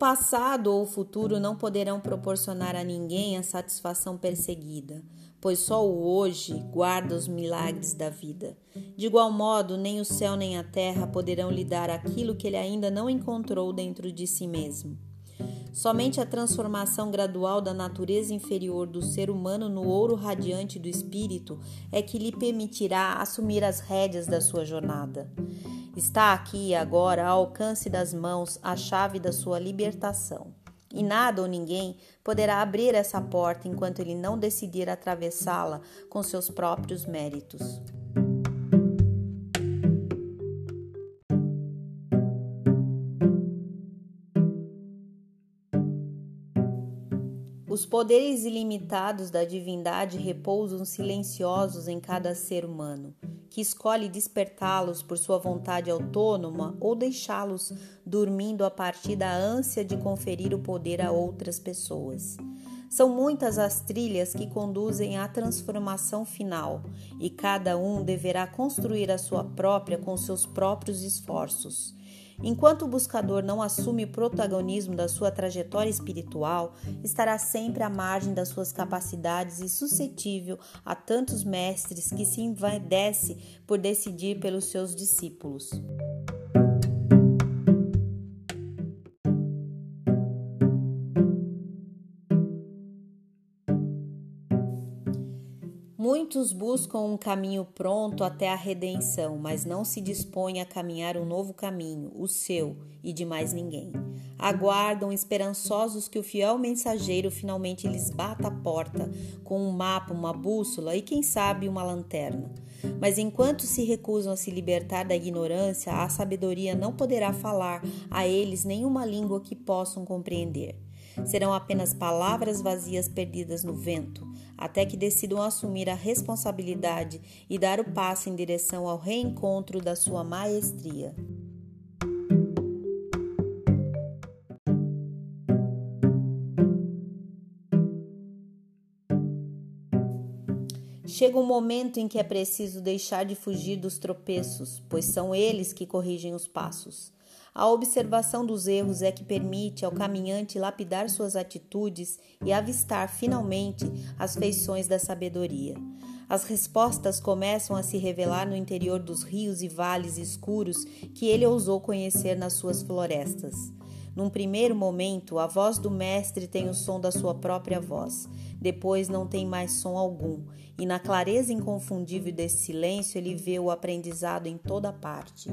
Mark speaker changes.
Speaker 1: passado ou o futuro não poderão proporcionar a ninguém a satisfação perseguida, pois só o hoje guarda os milagres da vida. De igual modo, nem o céu nem a terra poderão lhe dar aquilo que ele ainda não encontrou dentro de si mesmo. Somente a transformação gradual da natureza inferior do ser humano no ouro radiante do espírito é que lhe permitirá assumir as rédeas da sua jornada. Está aqui agora ao alcance das mãos a chave da sua libertação. E nada ou ninguém poderá abrir essa porta enquanto ele não decidir atravessá-la com seus próprios méritos. Os poderes ilimitados da divindade repousam silenciosos em cada ser humano, que escolhe despertá-los por sua vontade autônoma ou deixá-los dormindo a partir da ânsia de conferir o poder a outras pessoas. São muitas as trilhas que conduzem à transformação final, e cada um deverá construir a sua própria com seus próprios esforços. Enquanto o buscador não assume o protagonismo da sua trajetória espiritual, estará sempre à margem das suas capacidades e suscetível a tantos mestres que se envaidece por decidir pelos seus discípulos. Muitos buscam um caminho pronto até a redenção, mas não se dispõem a caminhar um novo caminho, o seu e de mais ninguém. Aguardam esperançosos que o fiel mensageiro finalmente lhes bata a porta com um mapa, uma bússola e, quem sabe, uma lanterna. Mas enquanto se recusam a se libertar da ignorância, a sabedoria não poderá falar a eles nenhuma língua que possam compreender. Serão apenas palavras vazias perdidas no vento, até que decidam assumir a responsabilidade e dar o passo em direção ao reencontro da sua maestria. Chega um momento em que é preciso deixar de fugir dos tropeços, pois são eles que corrigem os passos. A observação dos erros é que permite ao caminhante lapidar suas atitudes e avistar finalmente as feições da sabedoria. As respostas começam a se revelar no interior dos rios e vales escuros que ele ousou conhecer nas suas florestas. Num primeiro momento, a voz do Mestre tem o som da sua própria voz, depois não tem mais som algum, e na clareza inconfundível desse silêncio ele vê o aprendizado em toda parte.